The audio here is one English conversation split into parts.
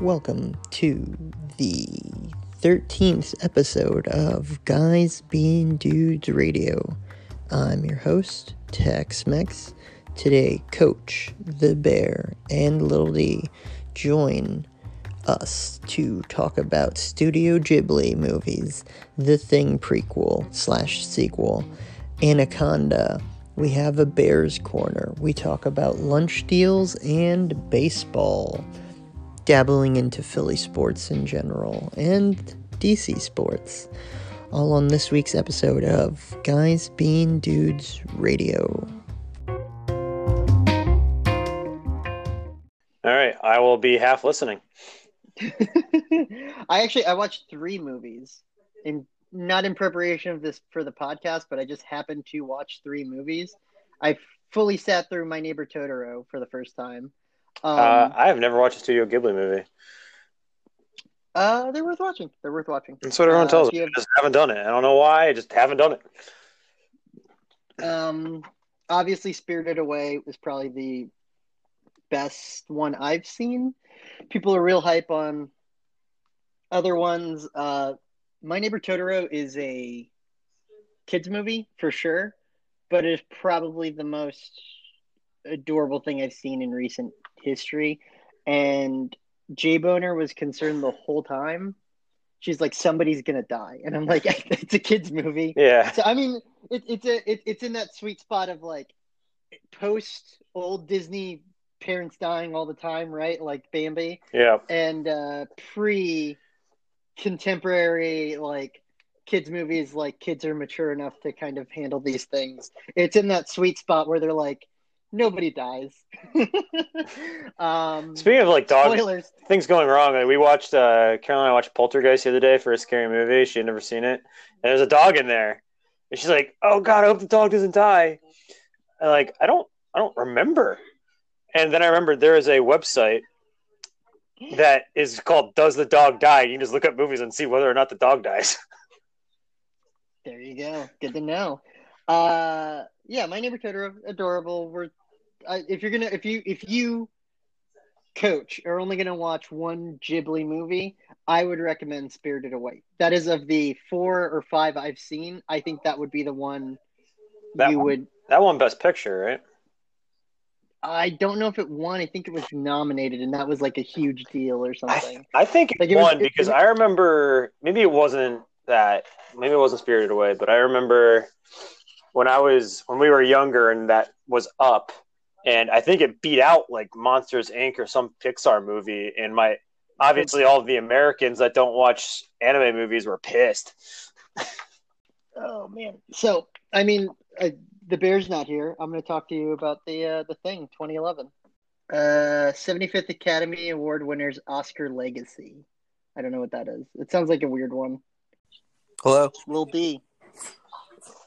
Welcome to the 13th episode of Guys Being Dudes Radio. I'm your host, Tex Mex. Today, Coach, the Bear, and Little D join us to talk about Studio Ghibli movies, The Thing prequel slash sequel, Anaconda. We have a Bears Corner. We talk about lunch deals and baseball, dabbling into Philly sports in general, and DC sports. All on this week's episode of Guys Being Dudes Radio. All right, I will be half listening. I actually I watched three movies in not in preparation of this for the podcast, but I just happened to watch three movies. I fully sat through My Neighbor Totoro for the first time. Um, uh, I have never watched a Studio Ghibli movie. uh, they're worth watching. They're worth watching. That's what everyone Uh, tells me. you I just haven't done it. I don't know why. I just haven't done it. Um, obviously, Spirited Away was probably the best one I've seen. People are real hype on other ones. Uh, My Neighbor Totoro is a kids movie for sure, but it is probably the most adorable thing I've seen in recent history. And J Boner was concerned the whole time. She's like, somebody's gonna die, and I'm like, it's a kids movie. Yeah. So I mean, it, it's a it, it's in that sweet spot of like post old Disney parents dying all the time, right? Like Bambi, Yeah. and uh, pre contemporary like kids movies. Like kids are mature enough to kind of handle these things. It's in that sweet spot where they're like, nobody dies. um, Speaking of like dogs, spoilers. things going wrong. Like, we watched uh, Coraline. And I watched Poltergeist the other day for a scary movie. She had never seen it, and there's a dog in there, and she's like, "Oh God, I hope the dog doesn't die." And like, I don't, I don't remember. And then I remembered there is a website that is called "Does the Dog Die?" You can just look up movies and see whether or not the dog dies. There you go. Good to know. Uh, yeah, my neighbor Totoro, adorable. We're if you're gonna if you if you coach are only gonna watch one Ghibli movie, I would recommend Spirited Away. That is of the four or five I've seen. I think that would be the one That you one? would. That one, Best Picture, right? I don't know if it won. I think it was nominated, and that was like a huge deal or something. I think it Like, it won because it- I remember maybe it wasn't that maybe it wasn't Spirited Away, but I remember when I was when we were younger and that was up, and I think it beat out like Monsters Inc. or some Pixar movie. And my obviously all of the Americans that don't watch anime movies were pissed. Oh man. So I mean, uh, the Bears not here. I'm going to talk to you about the uh, the thing 2011. Uh, 75th Academy Award winners Oscar Legacy. I don't know what that is. It sounds like a weird one. Hello. Lil D.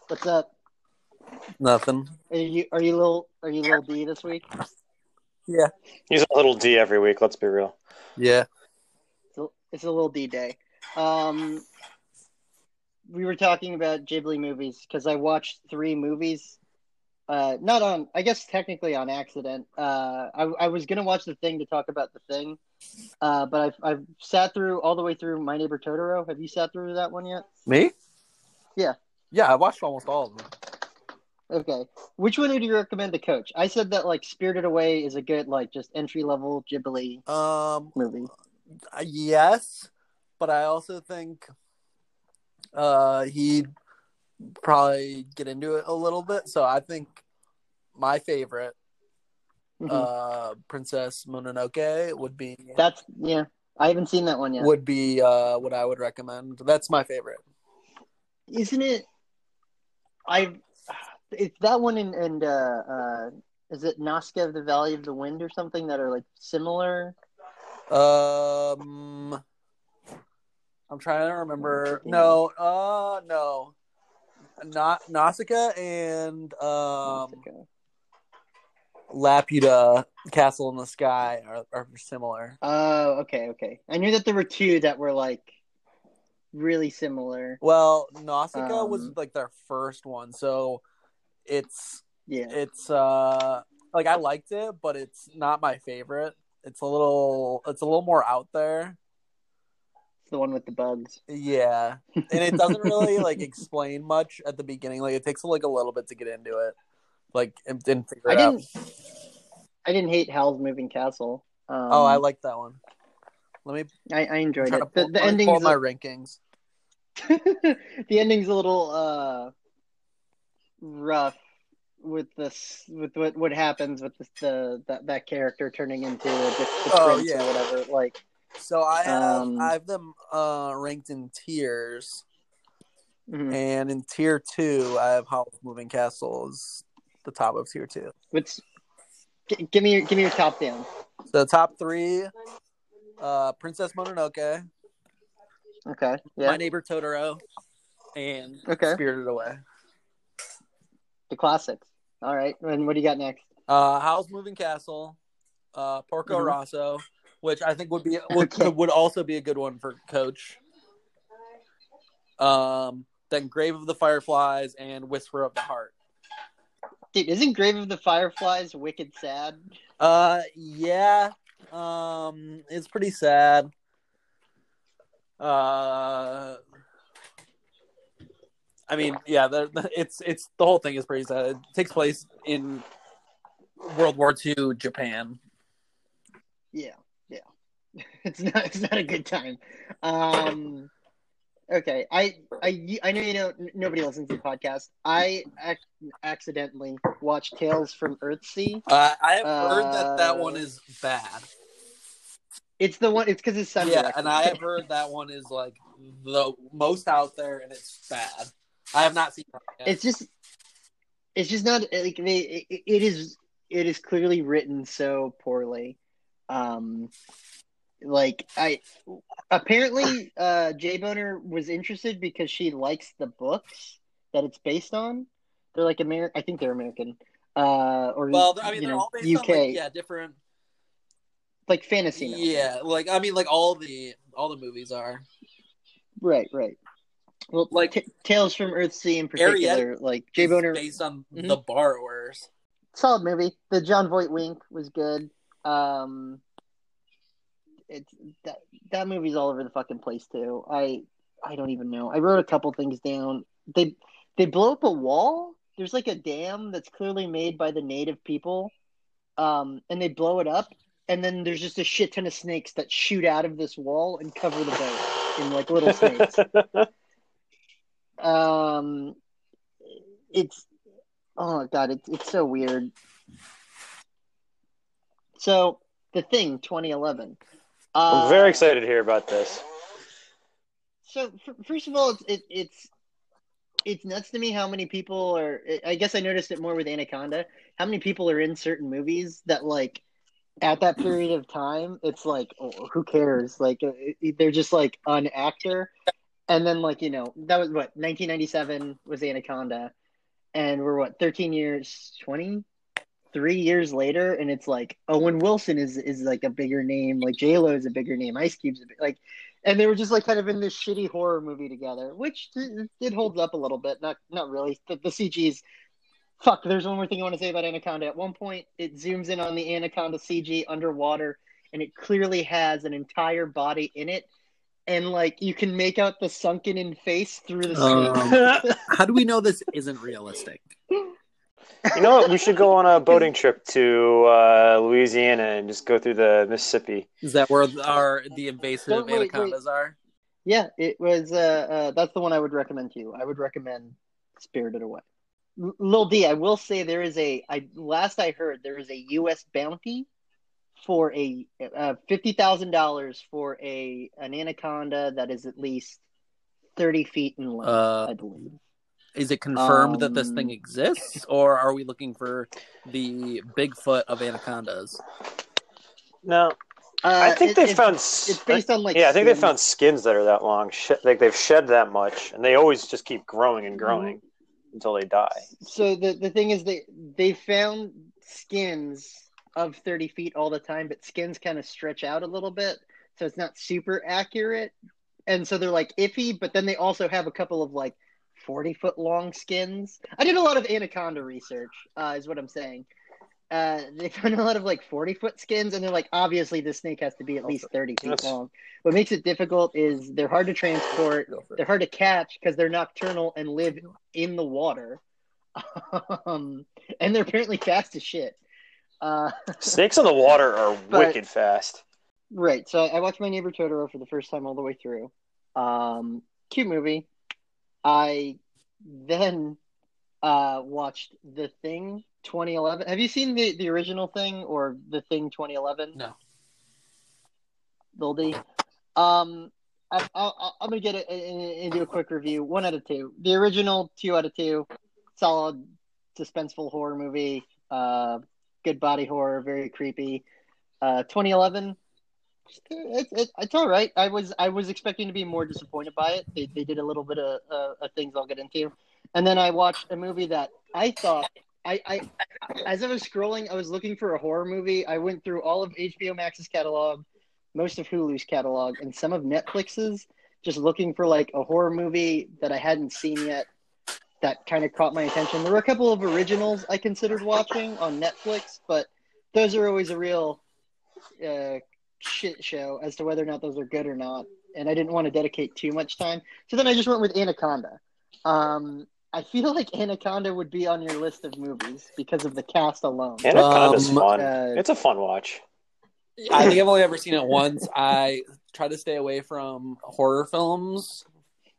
What's up? Nothing. Are you are you little are you Lil D this week? Yeah. He's a little D every week. Let's be real. Yeah. It's a, it's a Lil D day. Um, we were talking about Ghibli movies because I watched three movies. Uh, not on, I guess technically on accident. Uh, I, I was gonna watch the thing to talk about the thing, uh, but I've I've sat through all the way through My Neighbor Totoro. Have you sat through that one yet? Me? Yeah. Yeah, I watched almost all of them. Okay, which one would you recommend to coach? I said that like Spirited Away is a good like just entry level Ghibli Um, movie. yes, but I also think uh he'd probably get into it a little bit. So I think my favorite, Mhm. uh, Princess Mononoke would be That's yeah. I haven't seen that one yet. would be uh what I would recommend. That's my favorite. isn't it i it's that one and and uh uh is it Nausicaa of the Valley of the Wind or something that are like similar? Um, I'm trying to remember. No, uh, no, not Nausicaa and um Nazca. Laputa Castle in the Sky are, are similar. Oh, okay, okay. I knew that there were two that were like really similar. Well, Nausicaa was Um, like their first one, so it's Yeah. it's uh like I liked it, but it's not my favorite. it's a little it's a little more out there. It's the one with the bugs. Yeah, and it doesn't really like explain much at the beginning. Like it takes like a little bit to get into it. Like and didn't figure I it out. didn't. I didn't hate Howl's Moving Castle. Um, Oh, I like that one. Let me I, I enjoyed it. The, pull, the ending's pull my rankings. the ending's a little uh rough with this with what what happens with this, the that that character turning into a the Oh, yeah. or whatever. Like So I have Um, I have them uh ranked in tiers, mhm. and in tier two I have Howl's Moving Castle is the top of tier two. what's g- give me your give me your top down. So the top three, uh, Princess Mononoke, Okay. Yeah. My Neighbor Totoro, and Okay. Spirited Away. The classics. All right. And what do you got next? Uh, Howl's Moving Castle, uh, Porco Mhm. Rosso, which I think would be would, Okay. would also be a good one for Coach. Um, then Grave of the Fireflies and Whisper of the Heart. Dude, isn't Grave of the Fireflies wicked sad? Uh, yeah. Um, it's pretty sad. Uh, I mean, yeah, the, the, it's it's the whole thing is pretty sad. It takes place in World War II Japan. Yeah, yeah. It's not. It's not a good time. Um. Okay, I I I know you know n- nobody listens to the podcast. I ac- accidentally watched Tales from Earthsea. Uh, I have heard that that Uh, one is bad. It's the one. It's because his son. Yeah, and I have heard that one is like the most out there, and it's bad. I have not seen it. Yet. It's just. It's just not like they. It, it is. It is clearly written so poorly. Um. Like I, apparently, uh, Jay Boner was interested because she likes the books that it's based on. They're like American. I think they're American. Uh, or well, I mean, they're know, all based UK, on like, yeah, different. like fantasy. novels. Yeah, like I mean, like all the all the movies are. right, right. Well, Like- like Tales from Earthsea in particular, like Jay It's Boner, based on Mhm. the borrowers. solid movie. The Jon Voight wink was good. Um, it's that that movie's all over the fucking place too. I I don't even know. I wrote a couple things down. They they blow up a wall. There's like a dam that's clearly made by the native people, um, and they blow it up. And then there's just a shit ton of snakes that shoot out of this wall and cover the boat in like little snakes. Um, it's oh my god, it's it's so weird. So the thing, 2011. Uh, I'm very excited to hear about this. So f- first of all, it's it, it's it's nuts to me how many people are. I guess I noticed it more with Anaconda. How many people are in certain movies that like at that period of time, it's like, oh, who cares? Like uh, they're just like an actor, and then like you know that was what 1997 was Anaconda, and we're what 13 years, 20 three years later, and it's like Owen Wilson is is like a bigger name, like J Lo is a bigger name, Ice Cube's big, like, and they were just like kind of in this shitty horror movie together, which it holds up a little bit, not not really. The, the CG's fuck. There's one more thing I want to say about Anaconda. At one point, it zooms in on the Anaconda CG underwater, and it clearly has an entire body in it. And like you can make out the sunken in face through the screen. Um, how do we know this isn't realistic? You know what? We should go on a boating trip to uh, Louisiana and just go through the Mississippi. Is that where our the invasive Don't- wait, wait. anacondas are? Yeah, it was. Uh, uh, that's the one I would recommend to you. I would recommend Spirited Away. L- Lil D, I will say there is a. I last I heard there is a U.S. bounty for a uh, fifty thousand dollars for a an anaconda that is at least thirty feet in length. Uh, I believe. Is it confirmed that this Um, thing exists, or are we looking for the Bigfoot of anacondas? No, Uh, I think it- they it's- found. It's based on like. yeah, I think they skins. found skins that are that long. Like they've shed that much, and they always just keep growing and growing until they die. so the the thing is they they found skins of 30 feet all the time but skins kind of stretch out a little bit so it's not super accurate and so they're like iffy but then they also have a couple of like 40 foot long skins i did a lot of anaconda research uh, is what i'm saying uh, they found a lot of like 40 foot skins, and they're like, obviously, this snake has to be at least 30 feet That's- long. What makes it difficult is they're hard to transport, Go for it. they're hard to catch because they're nocturnal and live in the water. Um, and they're apparently fast as shit. Uh, Snakes in the water are But- wicked fast. Right. So I watched My Neighbor Totoro for the first time all the way through. Um, cute movie. I then uh, watched The Thing 2011. Have you seen the, the original Thing or The Thing 2011? No. Lil D. Um, I, I, I'm gonna get it in- into a quick review. One out of two. The original, two out of two. Solid, suspenseful horror movie. Uh, good body horror, very creepy. Uh, 2011. It's it, it's all right. I was I was expecting to be more disappointed by it. They they did a little bit of, uh, of things I'll get into, and then I watched a movie that I thought I, I as I was scrolling, I was looking for a horror movie. I went through all of HBO Max's catalog, most of Hulu's catalog, and some of Netflix's, just looking for like a horror movie that I hadn't seen yet. That kind of caught my attention. There were a couple of originals I considered watching on Netflix, but those are always a real uh, shit show as to whether or not those are good or not. And I didn't want to dedicate too much time, so then I just went with Anaconda. Um, I feel like Anaconda would be on your list of movies because of the cast alone. Anaconda's Um, fun. uh, it's a fun watch. I think I've only ever seen it once. I try to stay away from horror films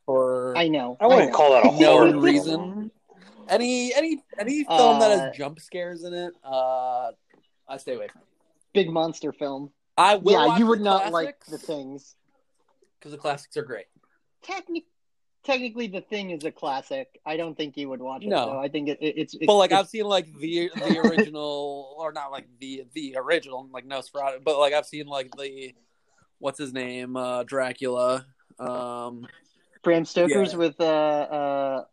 for I know. I wouldn't know. call that a no horror film. reason. Any any any film that Uh, has jump scares in it, uh, I stay away from. big monster film. I will. yeah, watch you would the not like the things. because the classics are great. Technically technically, the thing is a classic. I don't think you would watch it. No. though. I think it, it, it's, it's. But like it's- I've seen like the the original, or not like the the original, like Nosferatu, but like I've seen like the what's his name, uh, Dracula. Um, Bram Stoker's yeah. with uh, uh,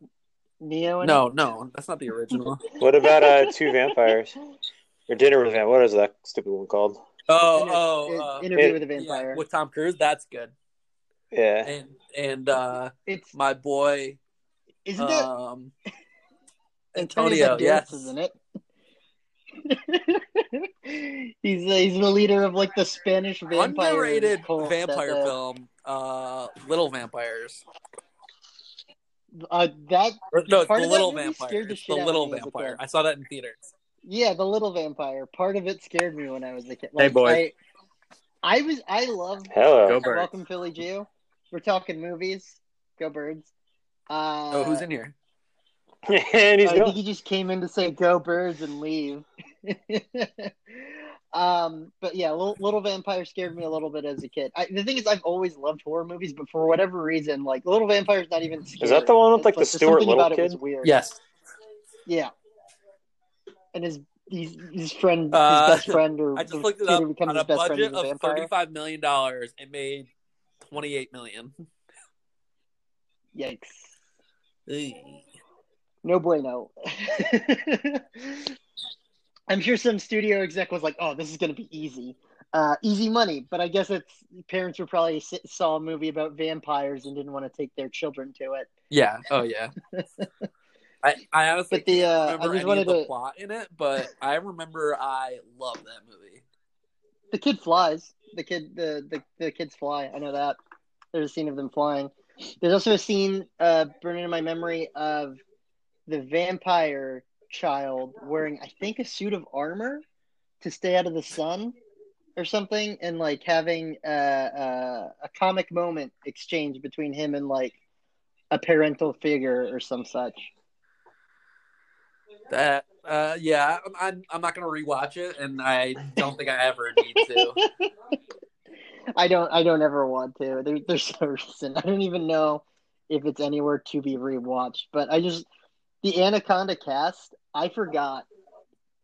Neo. In no, no, that's not the original. What about uh, Two Vampires? Or Dinner with Vampires? What is that stupid one called? Oh, Inter- oh, uh, Interview it- with a yeah, Vampire. with Tom Cruise. That's good. Yeah. And and uh, it's my boy, isn't it um, Antonio Antonio, yes. Isn't it? he's uh, he's the leader of like the Spanish vampire underrated cult vampire that, uh, film, uh, Little Vampires. Uh, that Or, no, it's Part the of that Little movie Vampire. scared the It's shit the out Little me Vampire. I saw that in theaters. yeah, the little vampire. Part of it scared me when I was a kid. Hey, boy. I, I was I love Hello. Go Birds. Welcome Philly Jew. We're talking movies. Go Birds. Uh, Oh, who's in here? and he's I think he just came in to say "Go Birds" and leave. um, but yeah, little, little Vampire scared me a little bit as a kid. I, the thing is, I've always loved horror movies, but for whatever reason, like Little Vampire's not even. Scary. Is that the one with, It's like, the there's Stuart Little about it was kid? weird. Yes. Yeah. And his his, his friend, Uh, his best friend, or I just looked it up. On a best friend budget of vampire. thirty-five million dollars, it made twenty-eight million. Yikes! No bueno. I'm sure some studio exec was like, "Oh, this is going to be easy, uh, easy money." But I guess it's parents were probably saw a movie about vampires and didn't want to take their children to it. Yeah. Oh yeah. I, I honestly But the, uh, I remember just any of the to- plot in it, but I remember I love that movie. The kid flies. The kid, the the, the kids fly. I know that. There's a scene of them flying. There's also a scene uh, burning in my memory of the vampire child wearing, I think, a suit of armor to stay out of the sun or something, and like having uh, uh, a comic moment exchange between him and like a parental figure or some such. That uh yeah, I'm I'm, I'm not gonna rewatch it, and I don't think I ever need to. I don't. I don't ever want to. There, there's no reason. I don't even know if it's anywhere to be rewatched. But I just the Anaconda cast. I forgot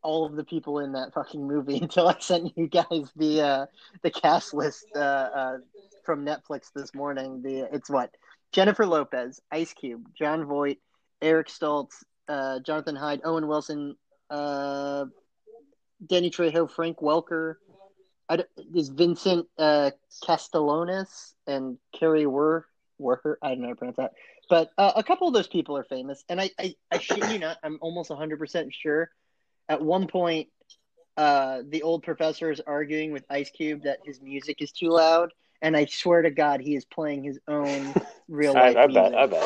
all of the people in that fucking movie until I sent you guys the uh, the cast list uh, uh, from Netflix this morning. The it's what Jennifer Lopez, Ice Cube, Jon Voight, Eric Stoltz, uh, Jonathan Hyde, Owen Wilson, uh, Danny Trejo, Frank Welker. Is Vincent uh, Castellanos and Kari Wuhrer. I don't know how to pronounce that, but uh, a couple of those people are famous. And I, I, I shit you not, I'm almost 100 percent sure. At one point, uh, the old professor is arguing with Ice Cube that his music is too loud, and I swear to God, he is playing his own real life I music. bet. I bet.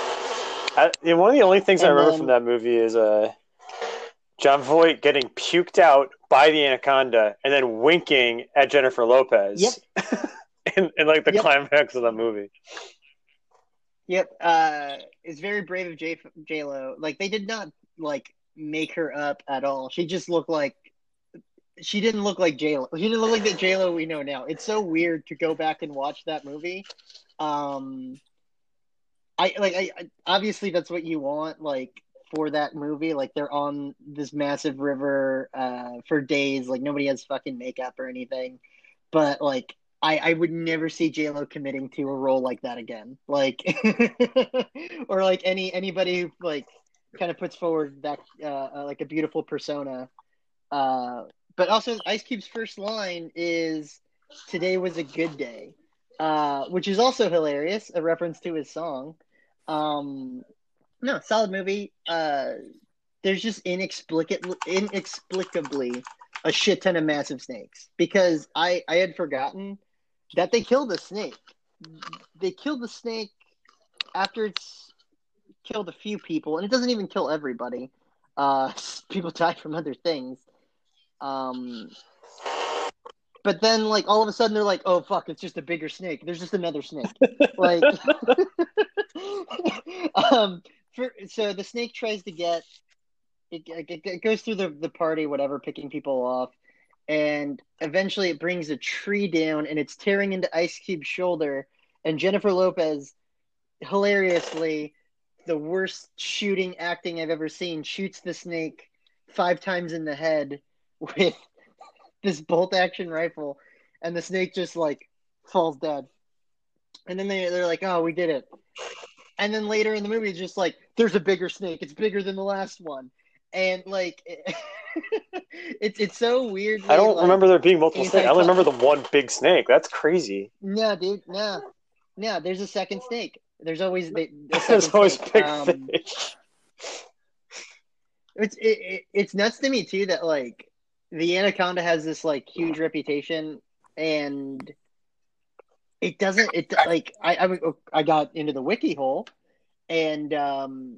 I, yeah, one of the only things I remember then- from that movie is uh, Jon Voight getting puked out by the anaconda and then winking at Jennifer Lopez. Yep. in, in like the Yep. climax of the movie. Yep, uh, it's very brave of J J Lo. Like they did not like make her up at all. She just looked like she didn't look like J Lo. She didn't look like the J Lo we know now. It's so weird to go back and watch that movie. Um, I like I, I obviously that's what you want like for that movie. Like they're on this massive river uh, for days. Like nobody has fucking makeup or anything, but like I, I would never see J Lo committing to a role like that again. Like, or like any anybody who like kind of puts forward that uh, uh, like a beautiful persona. Uh, but also, Ice Cube's first line is "Today was a good day," uh, which is also hilarious, a reference to his song. Um, no, solid movie. Uh, there's just inexplicably, inexplicably a shit ton of massive snakes because I I had forgotten that they killed the snake. They killed the snake after it's killed a few people, and it doesn't even kill everybody. Uh, people die from other things. Um, but then, like all of a sudden, they're like, "Oh fuck, it's just a bigger snake." There's just another snake. like, um, for, so the snake tries to get it, it, it goes through the, the party, whatever, picking people off, and eventually it brings a tree down and it's tearing into Ice Cube's shoulder. And Jennifer Lopez, hilariously, the worst shooting acting I've ever seen, shoots the snake five times in the head with this bolt action rifle, and the snake just like falls dead. And then they, they're like, oh, we did it. And then later in the movie, it's just like, there's a bigger snake. It's bigger than the last one. And like, it's it's so weird. I don't like, remember there being multiple snakes. I only remember the one big snake. That's crazy. No, dude, no, no. There's a second snake. There's always the, the There's always snake. big Um, fish. It's it, it, it's nuts to me too that like the anaconda has this like huge reputation and it doesn't it like I I, I got into the wiki hole and um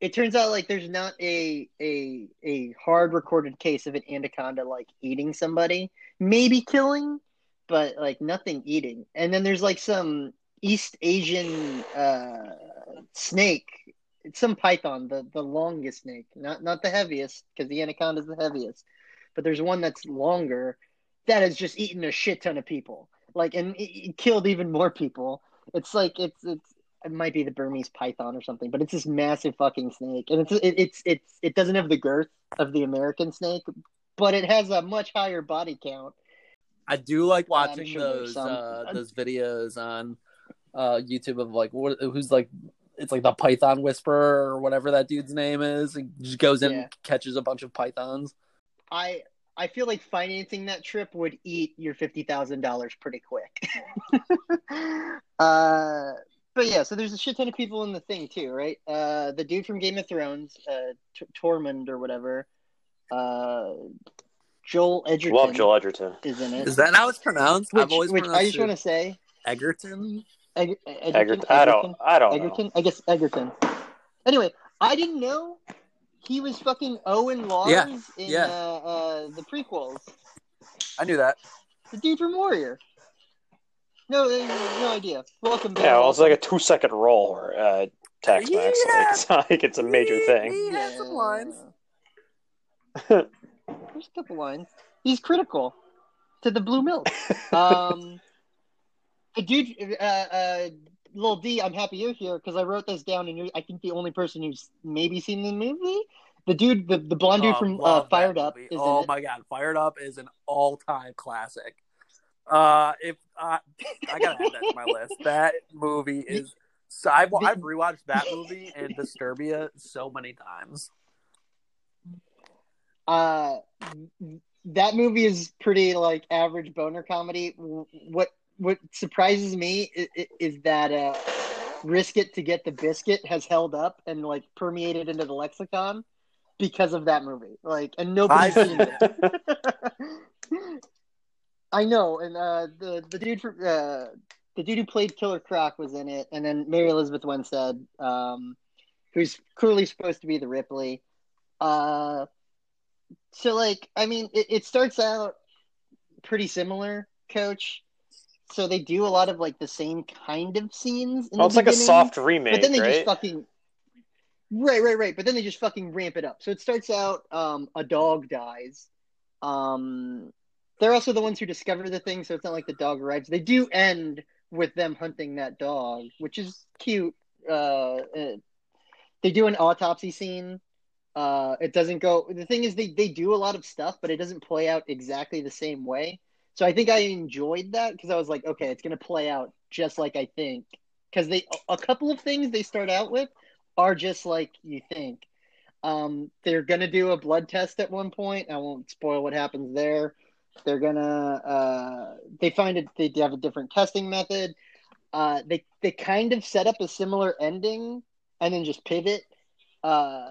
it turns out like there's not a a a hard recorded case of an anaconda like eating somebody. Maybe killing but like nothing eating. And then there's like some east asian uh snake. It's some python the the longest snake. Not not the heaviest because the anaconda is the heaviest. But there's one that's longer that has just eaten a shit ton of people. Like and it, it killed even more people. It's like it's it's it might be the Burmese python or something, but it's this massive fucking snake, and it's it, it's it's it doesn't have the girth of the American snake, but it has a much higher body count. I do like watching sure those uh, those videos on uh, YouTube of like what who's like it's like the Python Whisperer or whatever that dude's name is. He just goes in Yeah. and catches a bunch of pythons. I I feel like financing that trip would eat your fifty thousand dollars pretty quick. uh, but yeah, so there's a shit ton of people in the thing too, right? Uh, the dude from Game of Thrones, uh, T- Tormund or whatever, uh, Joel Edgerton Love Joel Edgerton. is in it. Is that how it's pronounced? which, I've always which I pronounced just want to say, Egerton. Eg- Edgerton, Egerton. I don't. I don't know. I guess Egerton. Anyway, I didn't know he was fucking Owen Lars Yeah, in yeah. Uh, uh, the prequels. I knew that. The dude from Warrior. No, no idea. Welcome back. Yeah, well, it's like a two-second roll or uh, text max. Yeah. Like, it's not like it's a major thing. He had some lines. There's a couple lines. He's critical to the Blue Milk. Um, the dude, uh, uh, little D, I'm happy you're here because I wrote this down, and you're, I think, the only person who's maybe seen the movie. The dude, the, the blonde dude Oh, from uh, Fired Up, movie. is Oh in it. my god, Fired Up is an all-time classic. Uh, if uh, I gotta add that to my list. That movie is. So I've, I've rewatched that movie and Disturbia so many times. Uh, that movie is pretty like average boner comedy. What what surprises me is, is that uh, "Risk It to Get the Biscuit" has held up and like permeated into the lexicon because of that movie. Like, and nobody's I've- seen it. I know, and uh, the the dude for uh, the dude who played Killer Croc was in it, and then Mary Elizabeth Winstead, um, who's clearly supposed to be the Ripley. Uh, so like, I mean, it, it starts out pretty similar, Coach. So they do a lot of like the same kind of scenes. In Well, the it's like a soft remake, but then they right? just fucking right, right, right. But then they just fucking ramp it up. So it starts out, um, a dog dies. Um, they're also the ones who discover the thing, so it's not like the dog arrives. They do end with them hunting that dog, which is cute. Uh, they do an autopsy scene. Uh, it doesn't go. The thing is, they they do a lot of stuff, but it doesn't play out exactly the same way. So I think I enjoyed that because I was like, okay, it's gonna play out just like I think. Because they a couple of things they start out with are just like you think. Um, they're gonna do a blood test at one point. I won't spoil what happens there. They're gonna uh, they find it. They have a different testing method. Uh, they they kind of set up a similar ending and then just pivot. Uh,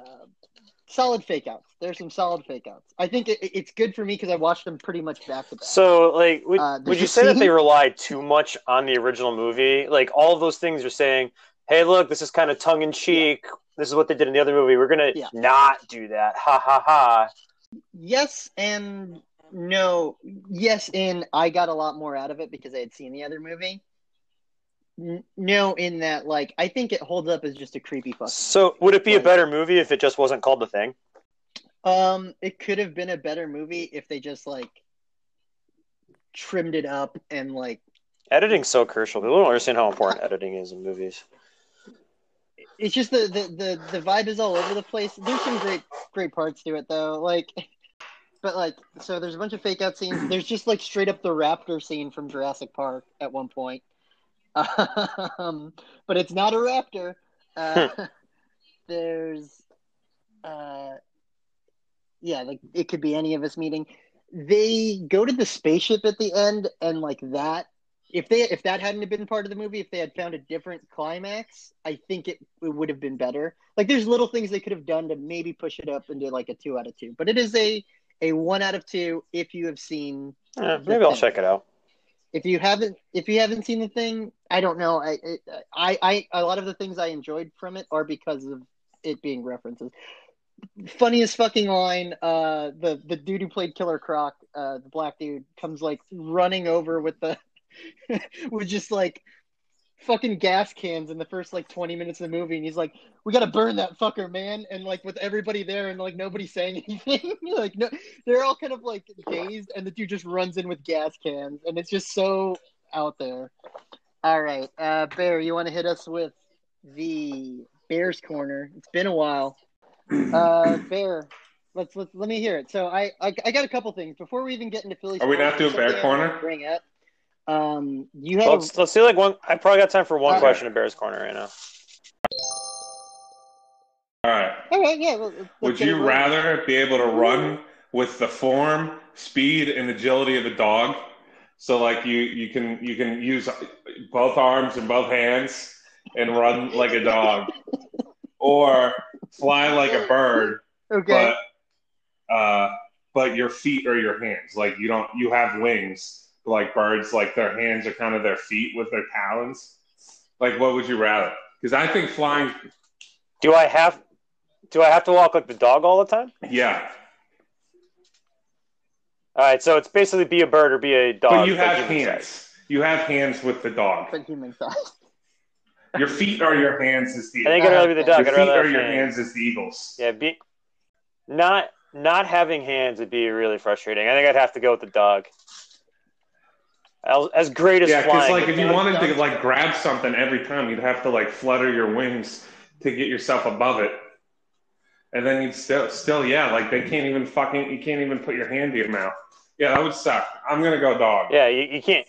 solid fake outs. There's some solid fake outs. I think it, it's good for me because I watched them pretty much back to back. So, like, would, Uh, would you say that they relied too much on the original movie? Like, all of those things you're saying, hey, look, this is kind of tongue in cheek. This is what they did in the other movie. We're going to Yeah. not do that. Ha ha ha. Yes and no. Yes, in I got a lot more out of it because I had seen the other movie. N- No, in that like I think it holds up as just a creepy fuck. So, would it be a better movie if it just wasn't called The Thing? Um, it could have been a better movie if they just like trimmed it up and like Editing's so crucial. People don't understand how important editing is in movies. it's just the, the the the vibe is all over the place. There's some great great parts to it though. Like but like so there's a bunch of fake out scenes. There's just like straight up the raptor scene from Jurassic Park at one point. Um, but it's not a raptor. Uh, there's uh yeah, like it could be any of us meeting. They go to the spaceship at the end and like that if they if that hadn't been part of the movie, if they had found a different climax, I think it, it would have been better. Like there's little things they could have done to maybe push it up into like a two out of two, but it is a a one out of two if you have seen. Eh, maybe I'll Thing. check it out. If you haven't if you haven't seen the thing, I don't know. I I I a lot of the things I enjoyed from it are because of it being references. Funniest fucking line. Uh, the the dude who played Killer Croc, uh, the black dude, comes like running over with the with just like fucking gas cans in the first like 20 minutes of the movie and he's like we gotta burn that fucker man and like with everybody there and like nobody saying anything. Like no they're all kind of like dazed and the dude just runs in with gas cans and it's just so out there. All right uh bear you want to hit us with the bears corner? It's been a while. Uh bear let's, let's let me hear it. So i i, I got a couple things. Before we even get into philly Are we not doing Bear something I wanna Corner? bring up um you had Well, let's, let's see, like, one. I probably got time for one Okay. question in Bears Corner right now. All right. all right yeah well, let's- let's Would you rolling. rather be able to run with the form, speed, and agility of a dog? So like you you can you can use both arms and both hands and run like a dog, or fly like a bird, okay but uh, but your feet are your hands. Like you don't you have wings like birds. Like their hands are kind of their feet with their talons. Like what would you rather? Because I think flying, Do I have do I have to walk like the dog all the time? yeah. All right, so it's basically be a bird or be a dog. But you have hands. size. You have hands with the dog. but human size Your feet are your hands as the I think I'd rather be the dog. your I'd feet are your hands. hands as the eagles. Yeah, be not not having hands would be really frustrating. I think I'd have to go with the dog. As, as great as Yeah, because flying. like if you wanted to like grab something every time, you'd have to like flutter your wings to get yourself above it, and then you'd still still yeah, like they can't even fucking you can't even put your hand to your mouth. Yeah, that would suck. I'm gonna go dog. yeah, you, you can't.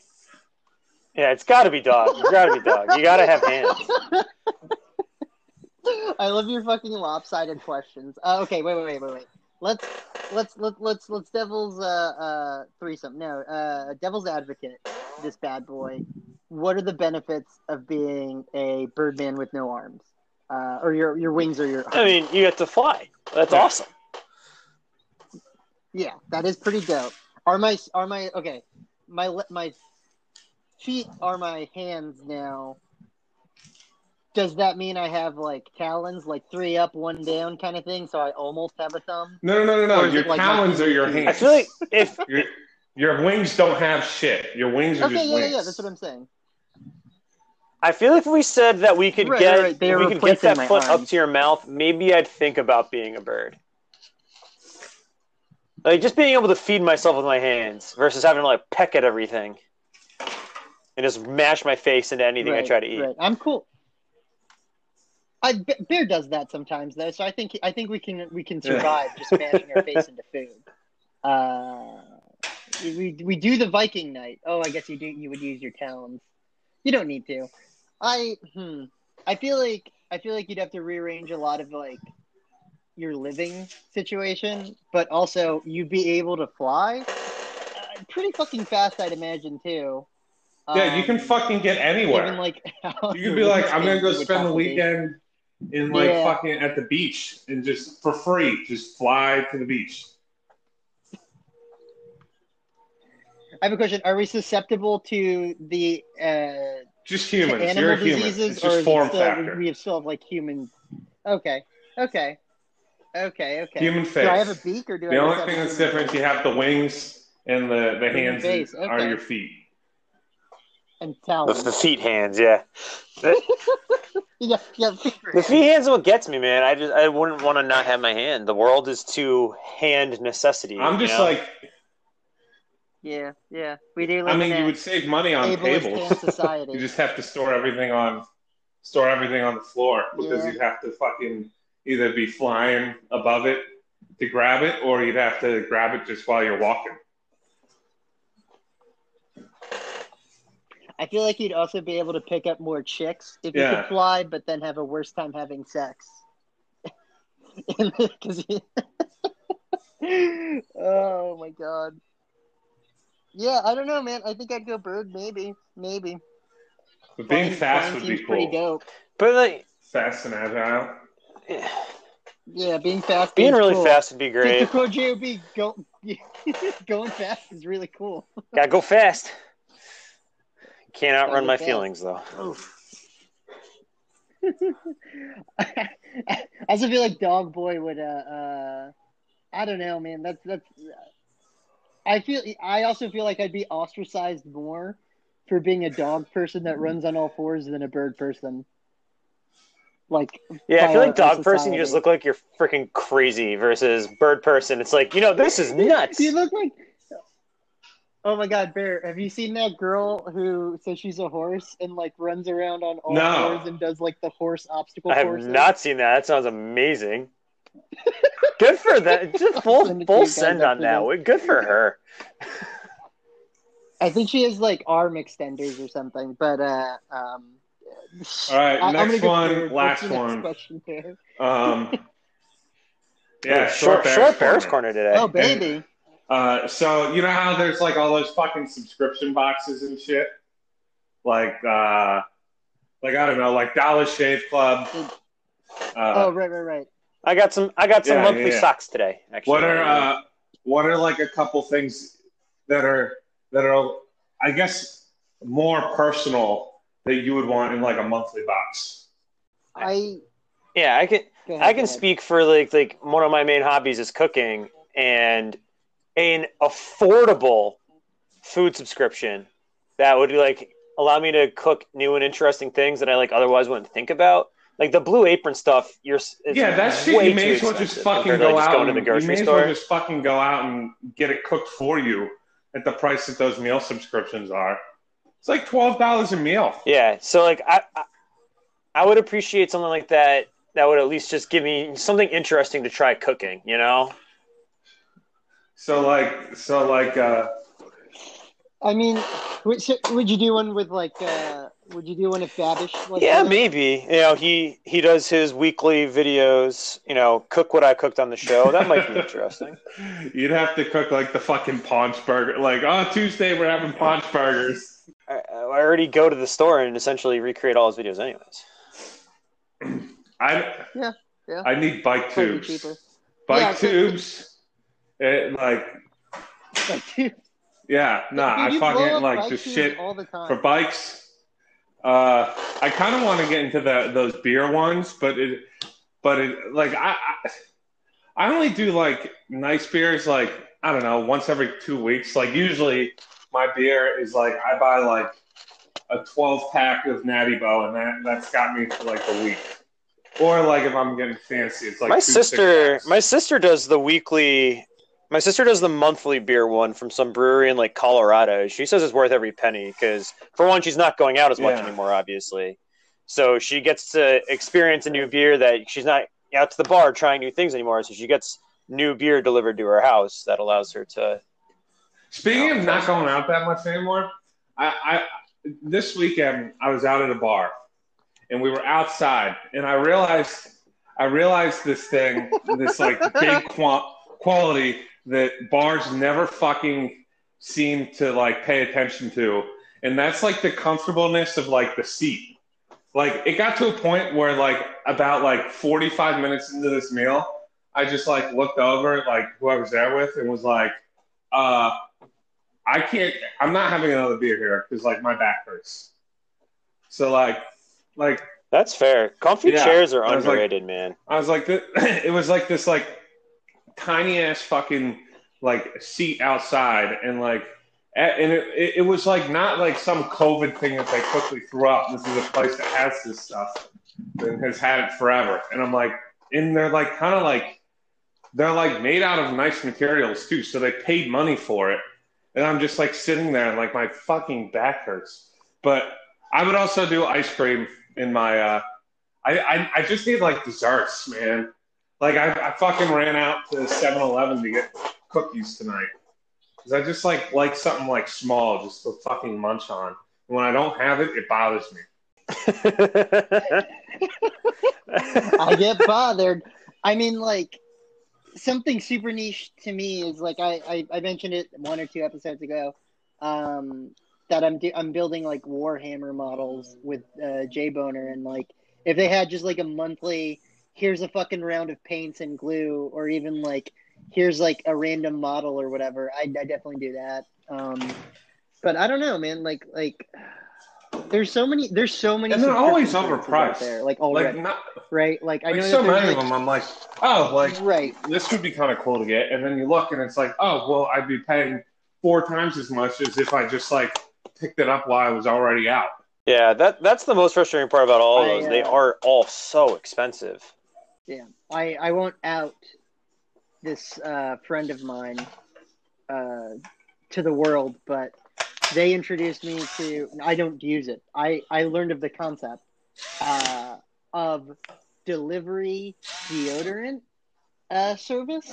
Yeah, it's got to be dog. You got to be dog. You got to have hands. I love your fucking lopsided questions. Uh, okay, wait, wait, wait, wait, wait. Let's let's let, let's let's devil's uh uh threesome. No, uh devil's advocate. This bad boy. What are the benefits of being a birdman with no arms? Uh, or your your wings or your I mean, you get to fly. That's Yeah. awesome. yeah, that is pretty dope. Are my are my okay? my my feet are my hands now. Does that mean I have like talons, like three up, one down kind of thing? So I almost have a thumb. No, no, no, no, no. Your like talons not- are your hands. I feel like if your, your wings don't have shit. Your wings are Okay, just yeah, yeah, wings. yeah. That's what I'm saying. I feel like if we said that we could Right, get right, right. They if are we could get that my foot up to your mouth, maybe I'd think about being a bird. Like just being able to feed myself with my hands versus having to like peck at everything and just mash my face into anything I try to eat. Right. I'm cool. I Bear does that sometimes though, so I think I think we can we can survive just mashing our face into food. Uh, we we do the Viking night. Oh, I guess you do. You would use your talons. You don't need to. I hmm. I feel like I feel like you'd have to rearrange a lot of like your living situation, but also you'd be able to fly uh, pretty fucking fast, I'd imagine too. Yeah, you can Um, fucking get anywhere. Given like you could be like, I'm gonna go spend the weekend in like Yeah. fucking at the beach and just for free, just fly to the beach. I have a question. Are we susceptible to the uh, Just humans. animal You're a human. diseases, or just is form still, factor. we have still have like human? Okay, okay, okay, okay. Human face. Do I have a beak, or do I The only thing that's different, face? you have the wings and the, the Human hands face, are your feet. And The, talons? the feet hands, yeah. The, yeah, yeah. feet the hands. feet hands is what gets me, man. I just I wouldn't want to not have my hand. The world is too hand necessity. I'm just know? like, Yeah, yeah. We do live I mean, in you would save money on ableist tables. hand society. you just have to store everything on store everything on the floor because Yeah. you'd have to fucking either be flying above it to grab it or you'd have to grab it just while you're walking. I feel like you'd also be able to pick up more chicks if you Yeah. could fly, but then have a worse time having sex. Because oh my god. Yeah, I don't know, man. I think I'd go bird. Maybe, maybe. But being Flying- fast flying would seems be pretty cool. dope. but like Fast and agile. Yeah, being fast. being really cool. fast would be Think great. the cool JOB go, going fast is really cool. Gotta go fast. Can't outrun my feelings though. I also feel like Dog Boy would. Uh, uh, I don't know, man. That's that's. I feel. I also feel like I'd be ostracized more for being a dog person that runs on all fours than a bird person. Like Yeah, I by feel like our dog person, you just look like you're freaking crazy versus bird person. It's like, you know, this is nuts. You look like. Oh my God, Bear! Have you seen that girl who says she's a horse and like runs around on all No. fours and does like the horse obstacle I have courses? not seen that. That sounds amazing. Good for that. Just full send full send on that. this. Good for her. I think she has like arm extenders or something, but uh, um. All right, I- I'm next gonna go one, Bear. What's last next one. question, Bear? Um, yeah, short, Bears short Bears corner. corner today. Oh, baby. Uh, so you know how there's like all those fucking subscription boxes and shit, like uh, like I don't know, like Dollar Shave Club. oh, Uh, right, right, right. I got some. I got some Yeah, monthly yeah, yeah. socks today. Actually, what are uh, what are like a couple things that are that are I guess more personal that you would want in like a monthly box? I. yeah, I can. Ahead, I can speak for like like one of my main hobbies is cooking and an affordable food subscription that would like allow me to cook new and interesting things that I like otherwise wouldn't think about. Like the Blue Apron stuff, you're yeah, that shit you may as well just fucking go like, out. going to and- the grocery you may as store. well just fucking go out and get it cooked for you at the price that those meal subscriptions are. It's like twelve dollars a meal. Yeah, so like I, I I would appreciate something like that that would at least just give me something interesting to try cooking, you know? So like, so like, uh, I mean, would, so would you do one with like? uh Would you do one if Babish? Like Yeah, did maybe. You know, he he does his weekly videos, you know, cook what I cooked on the show. That might be interesting. You'd have to cook like the fucking paunch burger. Like, oh, Tuesday we're having paunch burgers. I, I already go to the store and essentially recreate all his videos anyways. I Yeah, yeah. I need bike tubes. Bike Yeah, so- tubes. It, like, Like, dude, Yeah, nah, I fucking like just shit all the time. for bikes. Uh, I kind of want to get into the those beer ones, but it, but it like I, I, I only do like nice beers like I don't know once every two weeks. Like usually, my beer is like I buy like a twelve pack of Natty Boh, and that that's got me for like a week. Or like if I'm getting fancy, it's like my two sister, my sister does the weekly. My sister does the monthly beer one from some brewery in like Colorado. She says it's worth every penny because, for one, she's not going out as much Yeah. anymore, obviously. So she gets to experience a new beer that she's not out to the bar trying new things anymore. So she gets new beer delivered to her house that allows her to. Speaking of not going out that much anymore, I, I this weekend I was out at a bar and we were outside and I realized I realized this thing, this like big qua- quality that bars never fucking seem to like pay attention to, and that's like the comfortableness of like the seat. Like it got to a point where like about like 45 minutes into this meal, I just like looked over at like who I was there with and was like, uh, I can't. I'm not having another beer here because like my back hurts. So like, like That's fair. Comfy Yeah, chairs are I like- underrated, man. I was like, it was like this like tiny ass fucking like seat outside, and like, and it, it, it was like not like some COVID thing that they quickly threw up. This is a place that has this stuff and has had it forever, and I'm like, and they're like kind of like they're like made out of nice materials too, so they paid money for it, and I'm just like sitting there and like my fucking back hurts, but. I would also do ice cream in my uh, I, I, I just need like desserts, man. Like I, I fucking ran out to 7-Eleven to get cookies tonight because I just like like something like small just to fucking munch on. And when I don't have it, it bothers me. I get bothered. I mean, like something super niche to me is like I, I, I mentioned it one or two episodes ago. Um, that I'm I'm building like Warhammer models with uh, J Boner, and like if they had just like a monthly, here's a fucking round of paints and glue, or even like here's like a random model or whatever, I I definitely do that. Um, but I don't know, man. Like like. There's so many. There's so many. And they're always subscription services out overpriced. There, like Like already, not right? Like I like know so that there's, many of them. I'm like, oh, like right. this would be kind of cool to get. And then you look and it's like, oh, well, I'd be paying four times as much as if I just like picked it up while I was already out. yeah, that that's the most frustrating part about all of I, those. They uh, are all so expensive. Yeah, I I won't out this uh, friend of mine uh, to the world, but they introduced me to. I don't use it. I I learned of the concept uh, of delivery deodorant uh, service.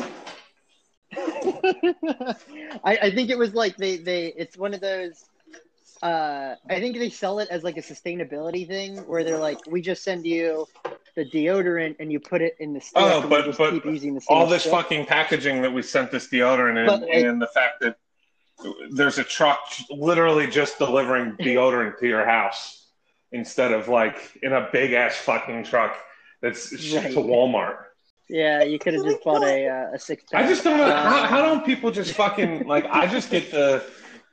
I, I think it was like they they it's one of those uh I think they sell it as like a sustainability thing where they're like we just send you the deodorant and you put it in the stick Oh, and but- but keep using the All this stick. fucking packaging that we sent this deodorant in, But, like- and the fact that there's a truck literally just delivering deodorant to your house instead of like in a big ass fucking truck that's shipped Right. to Walmart. Yeah, you could have just bought a uh, a six pack. I just don't know how, Uh, how don't people just fucking like I just get the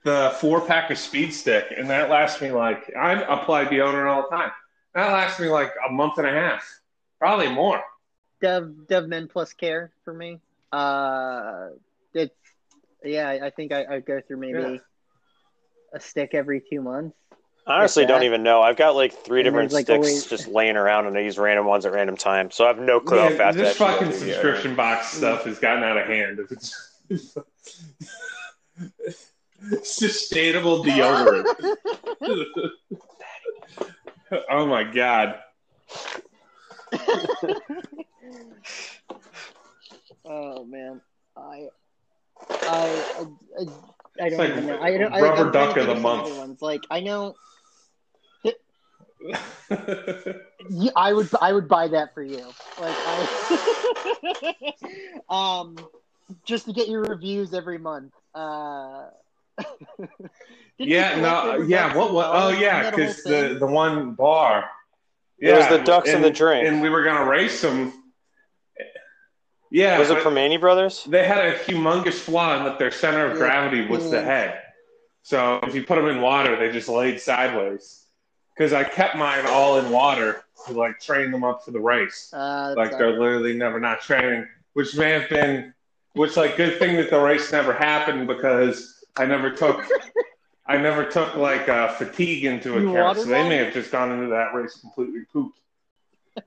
the four pack of speed stick and that lasts me like i'm apply deodorant all the time. That lasts me like a month and a half, probably more. Dove Dove Men Plus Care for me. Uh, it's yeah, I I think I I go through maybe Yeah. a stick every two months. I honestly If don't even know. I've got like three And different like, sticks always- just laying around, and I use random ones at random times. So I have no clue how fast this I fucking go through the subscription box stuff has gotten out of hand. If it's sustainable deodorant. oh my god. Oh man, I I I, I, I don't like even know. I don't. I, rubber I'm duck of the month. Ones. Like I know. Yeah, I would I would buy that for you. Like I, um, just to get your reviews every month. Uh, didn't you yeah, no, yeah. What? as what oh, yeah. that a whole Because the the one bar. It was the ducks and the drink. and we were gonna race them. Yeah, Was it but Permane Brothers? they had a humongous flaw in that their center of Yeah, gravity was the head. So if you put them in water, they just laid sideways. Because I kept mine all in water to like train them up for the race. Uh, Like not- they're literally never not training, which may have been, which like good thing that the race never happened because I never took, I never took like uh, fatigue into You account. So they may have just gone into that race completely pooped.